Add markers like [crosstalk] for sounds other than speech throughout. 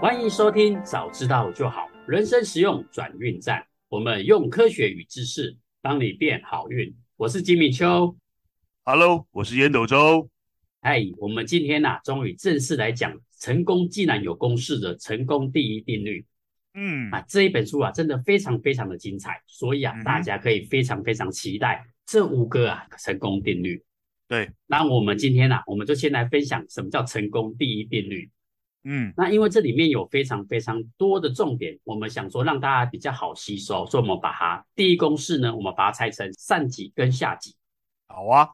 欢迎收听，早知道就好，人生实用转运站。我们用科学与知识帮你变好运。我是吉米秋，Hello，我是烟斗周。嗨，我们今天呐、啊，终于正式来讲成功既然有公式的成功第一定律。嗯，啊，这一本书啊，真的非常非常的精彩，所以啊，嗯、大家可以非常非常期待这五个啊成功定律。对，那我们今天呢、啊，我们就先来分享什么叫成功第一定律。嗯，那因为这里面有非常非常多的重点，我们想说让大家比较好吸收，所以我们把它第一公式呢，我们把它拆成上集跟下集。好啊，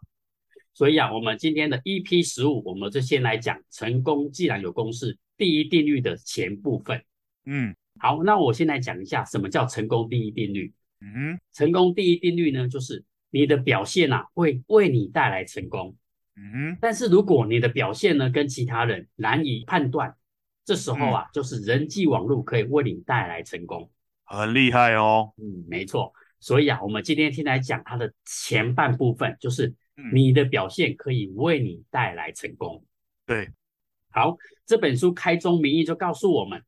所以啊，我们今天的 EP 十五，我们就先来讲成功既然有公式第一定律的前部分。嗯，好，那我先来讲一下什么叫成功第一定律。嗯，成功第一定律呢，就是你的表现啊会为你带来成功。嗯，但是如果你的表现呢跟其他人难以判断，这时候啊，嗯、就是人际网络可以为你带来成功，很厉害哦。嗯，没错。所以啊，我们今天先来讲它的前半部分，就是你的表现可以为你带来成功。嗯、对，好，这本书开宗明义就告诉我们，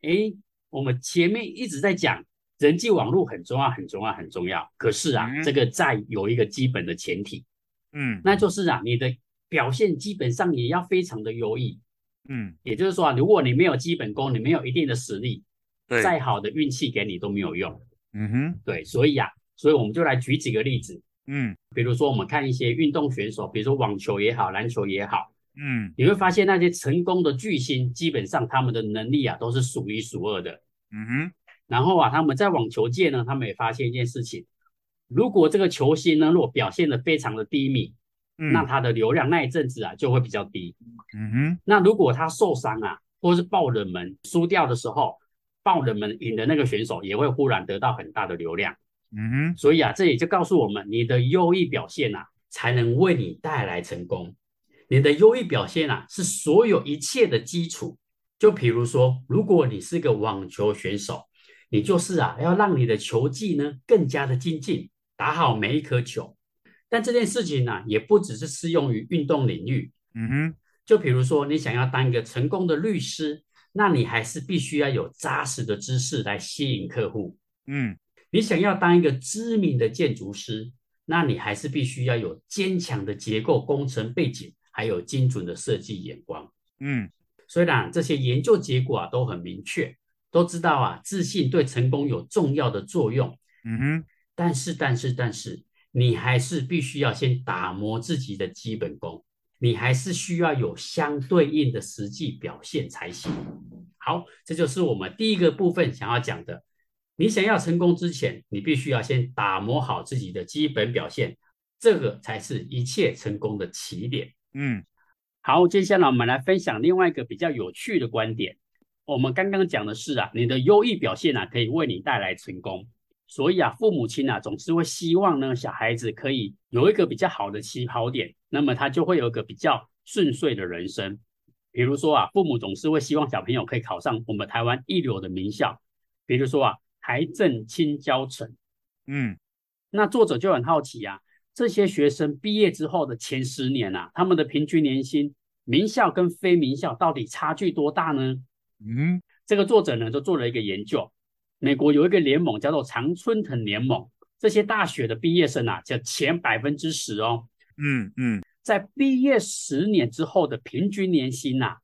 诶，我们前面一直在讲人际网络很重要，很重要，很重要。可是啊，嗯、这个在有一个基本的前提，嗯，那就是啊，你的表现基本上也要非常的优异。嗯，也就是说啊，如果你没有基本功，你没有一定的实力，对，再好的运气给你都没有用。嗯哼，对，所以啊，所以我们就来举几个例子。嗯，比如说我们看一些运动选手，比如说网球也好，篮球也好，嗯，你会发现那些成功的巨星，基本上他们的能力啊都是数一数二的。嗯哼，然后啊，他们在网球界呢，他们也发现一件事情，如果这个球星呢，如果表现的非常的低迷。那他的流量那一阵子啊就会比较低。嗯哼。那如果他受伤啊，或是爆冷门输掉的时候，爆冷门赢的那个选手也会忽然得到很大的流量。嗯哼。所以啊，这也就告诉我们，你的优异表现啊，才能为你带来成功。你的优异表现啊，是所有一切的基础。就比如说，如果你是个网球选手，你就是啊，要让你的球技呢更加的精进，打好每一颗球。但这件事情呢、啊，也不只是适用于运动领域。嗯哼，就比如说，你想要当一个成功的律师，那你还是必须要有扎实的知识来吸引客户。嗯，你想要当一个知名的建筑师，那你还是必须要有坚强的结构工程背景，还有精准的设计眼光。嗯，虽然这些研究结果啊都很明确，都知道啊自信对成功有重要的作用。嗯哼，但是，但是，但是。你还是必须要先打磨自己的基本功，你还是需要有相对应的实际表现才行。好，这就是我们第一个部分想要讲的。你想要成功之前，你必须要先打磨好自己的基本表现，这个才是一切成功的起点。嗯，好，接下来我们来分享另外一个比较有趣的观点。我们刚刚讲的是啊，你的优异表现啊，可以为你带来成功。所以啊，父母亲啊，总是会希望呢，小孩子可以有一个比较好的起跑点，那么他就会有一个比较顺遂的人生。比如说啊，父母总是会希望小朋友可以考上我们台湾一流的名校，比如说啊，台政青交城。嗯，那作者就很好奇啊，这些学生毕业之后的前十年啊，他们的平均年薪，名校跟非名校到底差距多大呢？嗯，这个作者呢，就做了一个研究。美国有一个联盟叫做常春藤联盟，这些大学的毕业生啊，叫前百分之十哦。嗯嗯，在毕业十年之后的平均年薪啊，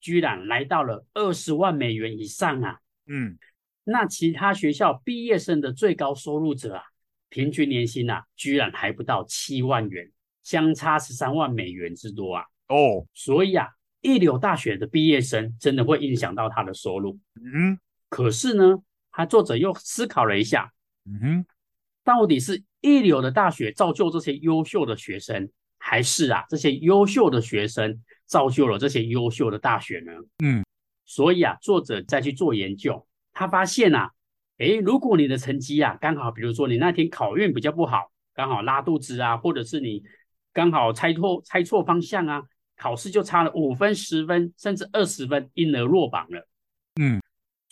居然来到了二十万美元以上啊。嗯，那其他学校毕业生的最高收入者啊，平均年薪啊，居然还不到七万元，相差十三万美元之多啊。哦，所以啊，一流大学的毕业生真的会影响到他的收入。嗯，可是呢？他作者又思考了一下，嗯哼，到底是一流的大学造就这些优秀的学生，还是啊这些优秀的学生造就了这些优秀的大学呢？嗯，所以啊，作者再去做研究，他发现啊，诶，如果你的成绩啊刚好，比如说你那天考运比较不好，刚好拉肚子啊，或者是你刚好猜错猜错方向啊，考试就差了五分、十分，甚至二十分，因而落榜了。嗯。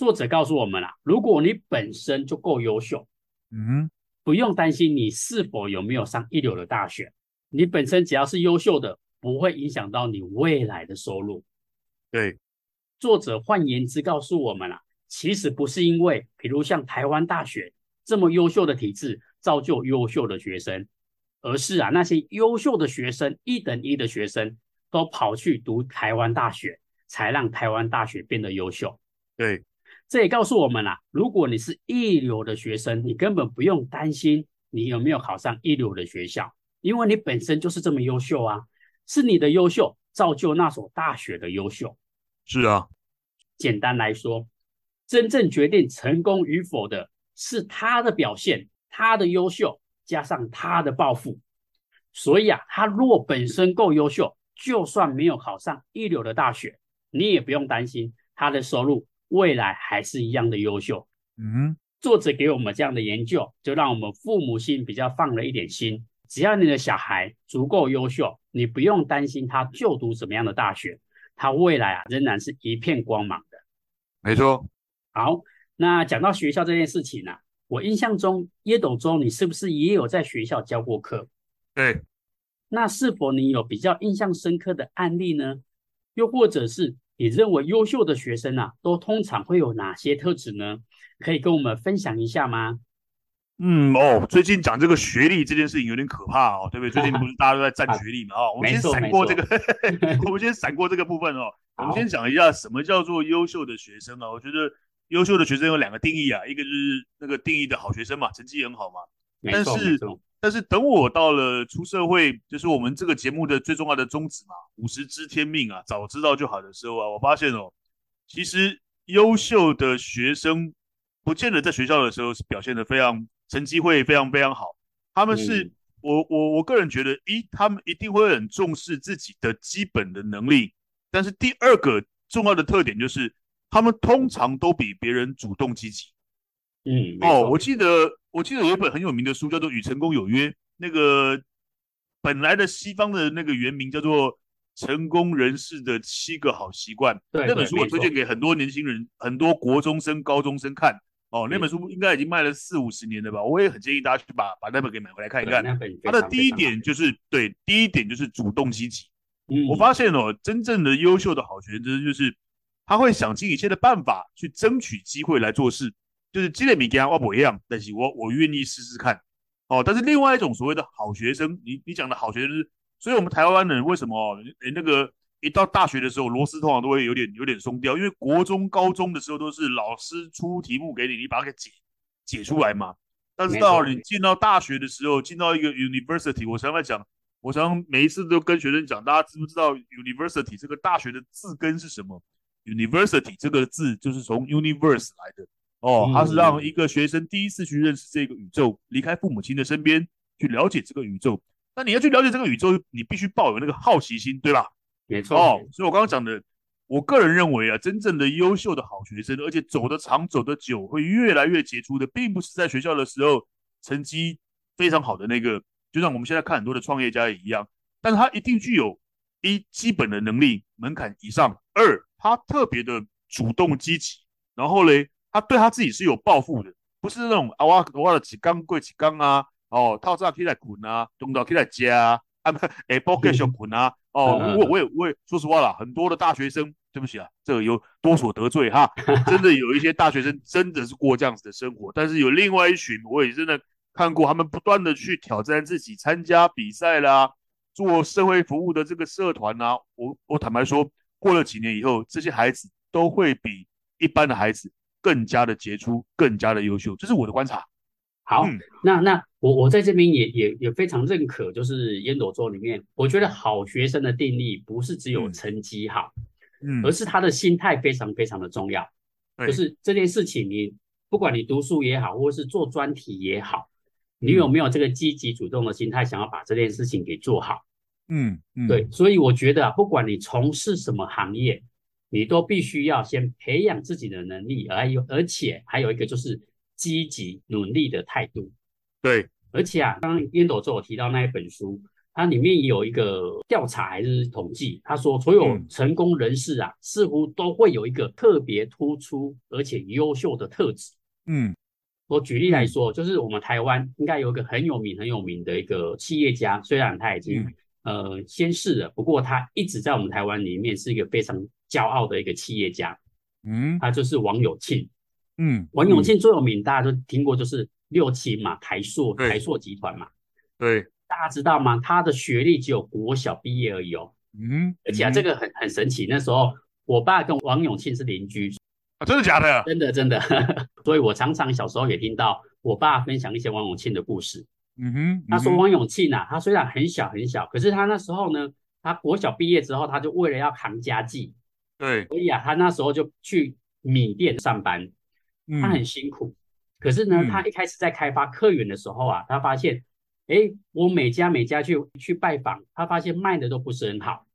作者告诉我们啦，如果你本身就够优秀，嗯，不用担心你是否有没有上一流的大学，你本身只要是优秀的，不会影响到你未来的收入。对，作者换言之告诉我们啊，其实不是因为，比如像台湾大学这么优秀的体制造就优秀的学生，而是啊那些优秀的学生一等一的学生都跑去读台湾大学，才让台湾大学变得优秀。对，这也告诉我们啊，如果你是一流的学生，你根本不用担心你有没有考上一流的学校，因为你本身就是这么优秀啊，是你的优秀造就那所大学的优秀。是啊，简单来说，真正决定成功与否的是他的表现，他的优秀加上他的抱负。所以啊，他若本身够优秀，就算没有考上一流的大学，你也不用担心他的收入未来还是一样的优秀。嗯，作者给我们这样的研究，就让我们父母心比较放了一点心。只要你的小孩足够优秀，你不用担心他就读什么样的大学。他未来啊，仍然是一片光芒的。没错。好，那讲到学校这件事情呢、啊，我印象中，耶斗周，你是不是也有在学校教过课？对。那是否你有比较印象深刻的案例呢？又或者是你认为优秀的学生啊，都通常会有哪些特质呢？可以跟我们分享一下吗？嗯哦，最近讲这个学历这件事情有点可怕哦，对不对？最近不是大家都在占 [laughs] 学历嘛？哦，我们先闪过这个，[laughs] 我们先闪过这个部分哦。[laughs] 我们先讲一下什么叫做优秀的学生啊？我觉得优秀的学生有两个定义啊，一个就是那个定义的好学生嘛，成绩很好嘛。但是但是等我到了出社会，就是我们这个节目的最重要的宗旨嘛，五十知天命啊，早知道就好的时候啊，我发现哦，其实优秀的学生不见得在学校的时候是表现的非常。成绩会非常非常好，他们是、嗯、我我我个人觉得，一他们一定会很重视自己的基本的能力，但是第二个重要的特点就是，他们通常都比别人主动积极。嗯，哦，我记得我记得有一本很有名的书叫做《与成功有约》，那个本来的西方的那个原名叫做《成功人士的七个好习惯》，对，那本书我推荐给很多年轻人，很多国中生、高中生看。哦，那本书应该已经卖了四五十年了吧？我也很建议大家去把把那本给买回来看一看。它的第一点就是对，第一点就是主动积极。嗯，我发现哦，真正的优秀的好学生就是他会想尽一切的办法去争取机会来做事，就是积累米跟我不一样，但是我我愿意试试看。哦，但是另外一种所谓的好学生，你你讲的好学生就是，所以我们台湾人为什么哦，诶那个。一到大学的时候，螺丝通常都会有点有点松掉，因为国中、高中的时候都是老师出题目给你，你把它给解解出来嘛。但是到你进到大学的时候，进到一个 university，我常常讲，我常每一次都跟学生讲，大家知不知道 university 这个大学的字根是什么？university 这个字就是从 universe 来的哦，他是让一个学生第一次去认识这个宇宙，离开父母亲的身边去了解这个宇宙。那你要去了解这个宇宙，你必须抱有那个好奇心，对吧？没错。哦，所以我刚刚讲的，我个人认为啊，真正的优秀的好学生，而且走得长、走得久，会越来越杰出的，并不是在学校的时候成绩非常好的那个，就像我们现在看很多的创业家也一样，但是他一定具有一基本的能力门槛以上，二他特别的主动积极，然后嘞，他对他自己是有抱负的，不是那种啊我我的几缸贵几缸啊，哦套炸起来滚啊，东到起来加啊，不哎包给小滚啊。哦，[laughs] 我我也我也说实话啦，很多的大学生，对不起啊，这个有多所得罪哈，[laughs] 真的有一些大学生真的是过这样子的生活，但是有另外一群，我也真的看过他们不断的去挑战自己，参加比赛啦，做社会服务的这个社团呐，我我坦白说，过了几年以后，这些孩子都会比一般的孩子更加的杰出，更加的优秀，这是我的观察。好，嗯、那那我我在这边也也也非常认可，就是烟斗周里面，我觉得好学生的定义不是只有成绩好，嗯，而是他的心态非常非常的重要。嗯、就是这件事情，你不管你读书也好，或是做专题也好，你有没有这个积极主动的心态，想要把这件事情给做好？嗯嗯，对，所以我觉得啊，不管你从事什么行业，你都必须要先培养自己的能力，而有而且还有一个就是。积极努力的态度，对，而且啊，刚刚烟斗周有提到那一本书，它里面有一个调查还是统计，他说所有成功人士啊，嗯、似乎都会有一个特别突出而且优秀的特质。嗯，我举例来说，就是我们台湾应该有一个很有名很有名的一个企业家，虽然他已经、嗯、呃仙逝了，不过他一直在我们台湾里面是一个非常骄傲的一个企业家，嗯，他就是王永庆，嗯，王永庆最有名，大家都听过，就是六轻嘛，台塑台塑集团嘛，对，大家知道吗？他的学历只有国小毕业而已哦，嗯，而且啊，这个很很神奇，那时候我爸跟王永庆是邻居，啊，真的假的？真的真的，[laughs] 所以我常常小时候也听到我爸分享一些王永庆的故事，嗯哼，他说王永庆啊，他虽然很小很小，可是他那时候呢，他国小毕业之后，他就为了要扛家计。对，所以啊，他那时候就去米店上班，他很辛苦。嗯、可是呢，嗯、他一开始在开发客源的时候啊，他发现，哎，我每家每家去去拜访，他发现卖的都不是很好。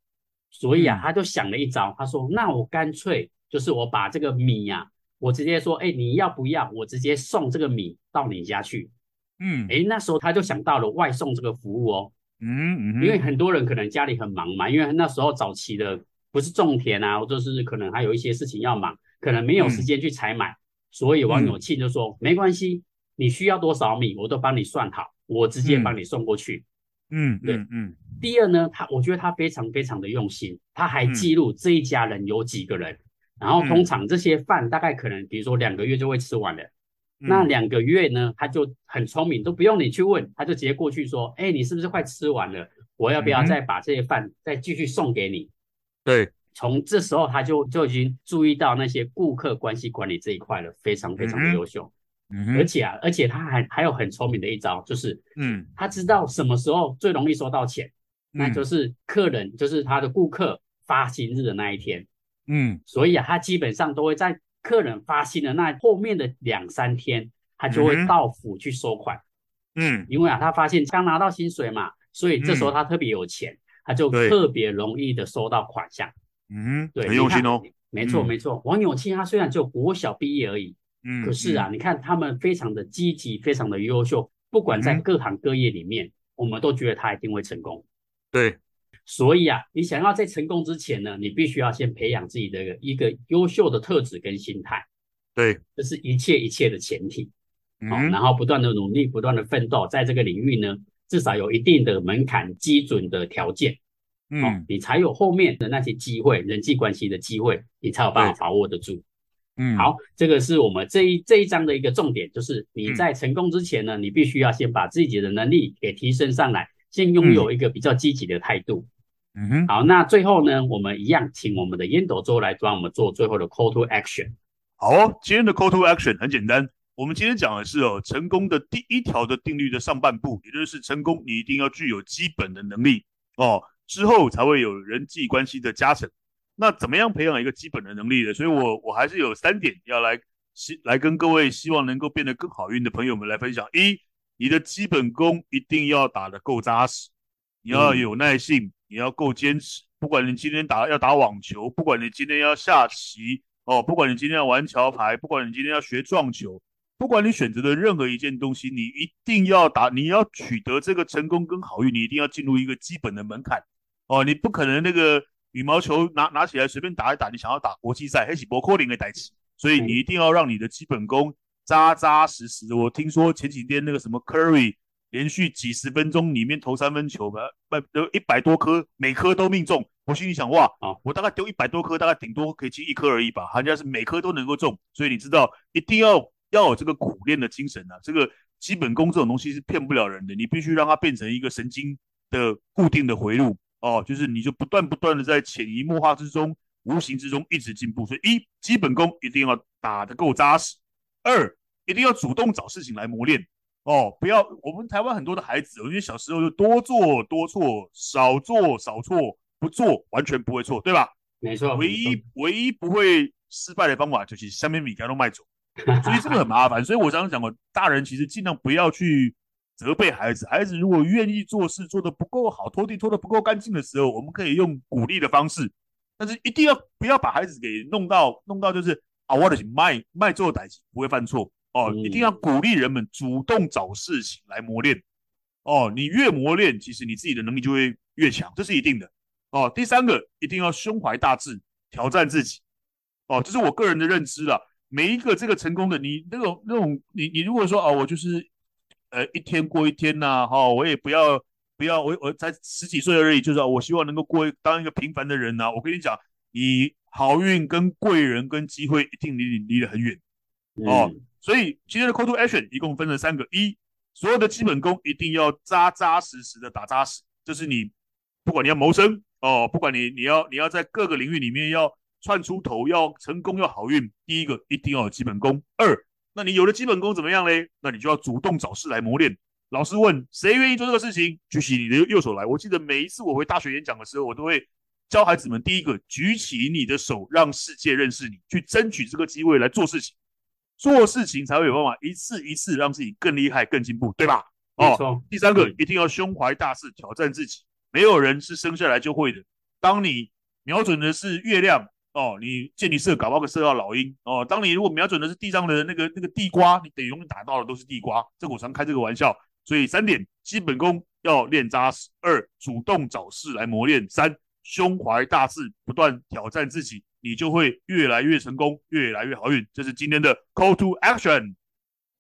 所以啊，他就想了一招，他说：“那我干脆就是我把这个米呀、啊，我直接说，哎，你要不要？我直接送这个米到你家去。”嗯，哎，那时候他就想到了外送这个服务哦。嗯嗯，因为很多人可能家里很忙嘛，因为那时候早期的。不是种田啊，或者是可能还有一些事情要忙，可能没有时间去采买，嗯、所以王永庆就说、嗯、没关系，你需要多少米，我都帮你算好，我直接帮你送过去。嗯，对，嗯。嗯第二呢，他我觉得他非常非常的用心，他还记录这一家人有几个人，嗯、然后通常这些饭大概可能比如说两个月就会吃完了，嗯、那两个月呢，他就很聪明，都不用你去问，他就直接过去说，哎，你是不是快吃完了？我要不要再把这些饭再继续送给你？对，从这时候他就就已经注意到那些顾客关系管理这一块了，非常非常的优秀。嗯，而且啊，而且他还还有很聪明的一招，就是嗯，他知道什么时候最容易收到钱，嗯、那就是客人，就是他的顾客发薪日的那一天。嗯，所以啊，他基本上都会在客人发薪的那后面的两三天，他就会到府去收款。嗯，因为啊，他发现刚拿到薪水嘛，所以这时候他特别有钱。嗯他就特别容易的收到款项，嗯，对，很用心哦。没错没错，王永庆他虽然只有国小毕业而已，嗯，可是啊，你看他们非常的积极，非常的优秀，不管在各行各业里面，我们都觉得他一定会成功。对，所以啊，你想要在成功之前呢，你必须要先培养自己的一个优秀的特质跟心态。对，这是一切一切的前提。嗯，然后不断的努力，不断的奋斗，在这个领域呢。至少有一定的门槛基准的条件，嗯、哦，你才有后面的那些机会，人际关系的机会，你才有办法把握得住。嗯，好，这个是我们这一这一章的一个重点，就是你在成功之前呢，嗯、你必须要先把自己的能力给提升上来，先拥有一个比较积极的态度。嗯哼，好，那最后呢，我们一样请我们的烟斗周来帮我们做最后的 call to action。好哦，今天的 call to action 很简单。我们今天讲的是哦，成功的第一条的定律的上半部，也就是成功，你一定要具有基本的能力哦，之后才会有人际关系的加成。那怎么样培养一个基本的能力呢？所以我我还是有三点要来希来跟各位希望能够变得更好运的朋友们来分享。一，你的基本功一定要打得够扎实，你要有耐性，你要够坚持。不管你今天打要打网球，不管你今天要下棋哦，不管你今天要玩桥牌，不管你今天要学撞球。不管你选择的任何一件东西，你一定要打，你要取得这个成功跟好运，你一定要进入一个基本的门槛哦。你不可能那个羽毛球拿拿起来随便打一打，你想要打国际赛，还是不可能的代起。所以你一定要让你的基本功扎扎实实。我听说前几天那个什么 Curry 连续几十分钟里面投三分球吧，都一百多颗，每颗都命中。我心里想，哇，我大概丢一百多颗，大概顶多可以进一颗而已吧。人家是每颗都能够中，所以你知道一定要。要有这个苦练的精神啊！这个基本功这种东西是骗不了人的，你必须让它变成一个神经的固定的回路哦，就是你就不断不断的在潜移默化之中、无形之中一直进步。所以一，基本功一定要打得够扎实；二，一定要主动找事情来磨练哦，不要我们台湾很多的孩子，因为小时候就多做多错，少做少错，不做完全不会错，对吧？没错，唯一唯一不会失败的方法就是下面米干都卖走。[laughs] 所以这个很麻烦，所以我常常讲过，大人其实尽量不要去责备孩子。孩子如果愿意做事做得不够好，拖地拖得不够干净的时候，我们可以用鼓励的方式，但是一定要不要把孩子给弄到弄到就是啊，我的卖卖做歹气不会犯错哦，一定要鼓励人们主动找事情来磨练哦。你越磨练，其实你自己的能力就会越强，这是一定的哦。第三个，一定要胸怀大志，挑战自己哦，这是我个人的认知了。每一个这个成功的你那种那种你你如果说哦，我就是呃一天过一天呐、啊，哈、哦，我也不要不要我我才十几岁而已，就是、哦、我希望能够过当一个平凡的人呐、啊。我跟你讲，你好运跟贵人跟机会一定离你离得很远、嗯、哦。所以今天的 call to action 一共分成三个：一，所有的基本功一定要扎扎实实的打扎实，这是你不管你要谋生哦，不管你你要你要在各个领域里面要窜出头，要成功要好运，第一个一定要有基本功。二，那你有了基本功怎么样嘞？那你就要主动找事来磨练。老师问谁愿意做这个事情，举起你的右手来。我记得每一次我回大学演讲的时候，我都会。教孩子们，第一个举起你的手，让世界认识你，去争取这个机会来做事情，做事情才会有办法一次一次让自己更厉害、更进步，对吧？哦，第三个一定要胸怀大志，挑战自己。没有人是生下来就会的。当你瞄准的是月亮，哦，你箭你射，搞不好射到老鹰，哦。当你如果瞄准的是地上的那个那个地瓜，你等于永远打到的都是地瓜。这我常开这个玩笑。所以三点基本功要练扎实，二主动找事来磨练，三。胸怀大志，不断挑战自己，你就会越来越成功，越来越好运。这是今天的 Call to Action。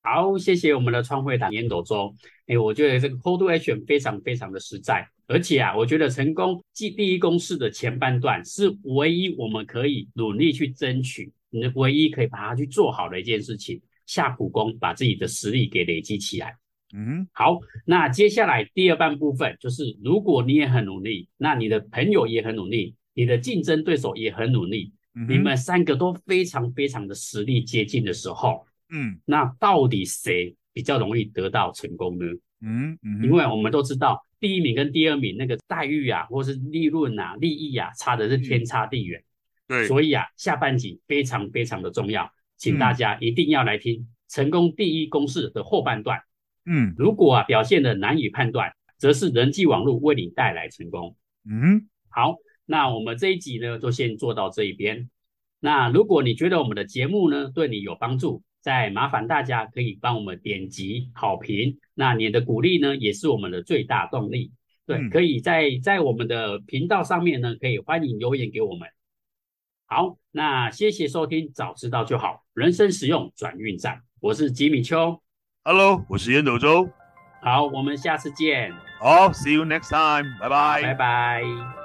好，谢谢我们的创会长烟斗中。哎，我觉得这个 Call to Action 非常非常的实在，而且啊，我觉得成功即第一公式的前半段是唯一我们可以努力去争取，你唯一可以把它去做好的一件事情，下苦功，把自己的实力给累积起来。嗯，好，那接下来第二半部分就是，如果你也很努力，那你的朋友也很努力，你的竞争对手也很努力，嗯、你们三个都非常非常的实力接近的时候，嗯，那到底谁比较容易得到成功呢？嗯嗯，因为我们都知道，第一名跟第二名那个待遇啊，或是利润啊、利益啊，差的是天差地远。对，所以啊，下半集非常非常的重要，请大家一定要来听成功第一公式的后半段。嗯，如果啊表现的难以判断，则是人际网络为你带来成功。嗯，好，那我们这一集呢就先做到这一边。那如果你觉得我们的节目呢对你有帮助，再麻烦大家可以帮我们点击好评。那你的鼓励呢也是我们的最大动力。对，嗯、可以在在我们的频道上面呢可以欢迎留言给我们。好，那谢谢收听，早知道就好，人生实用转运站，我是吉米秋。Hello，我是烟斗周。好，我们下次见。好，See you next time。拜拜。拜拜。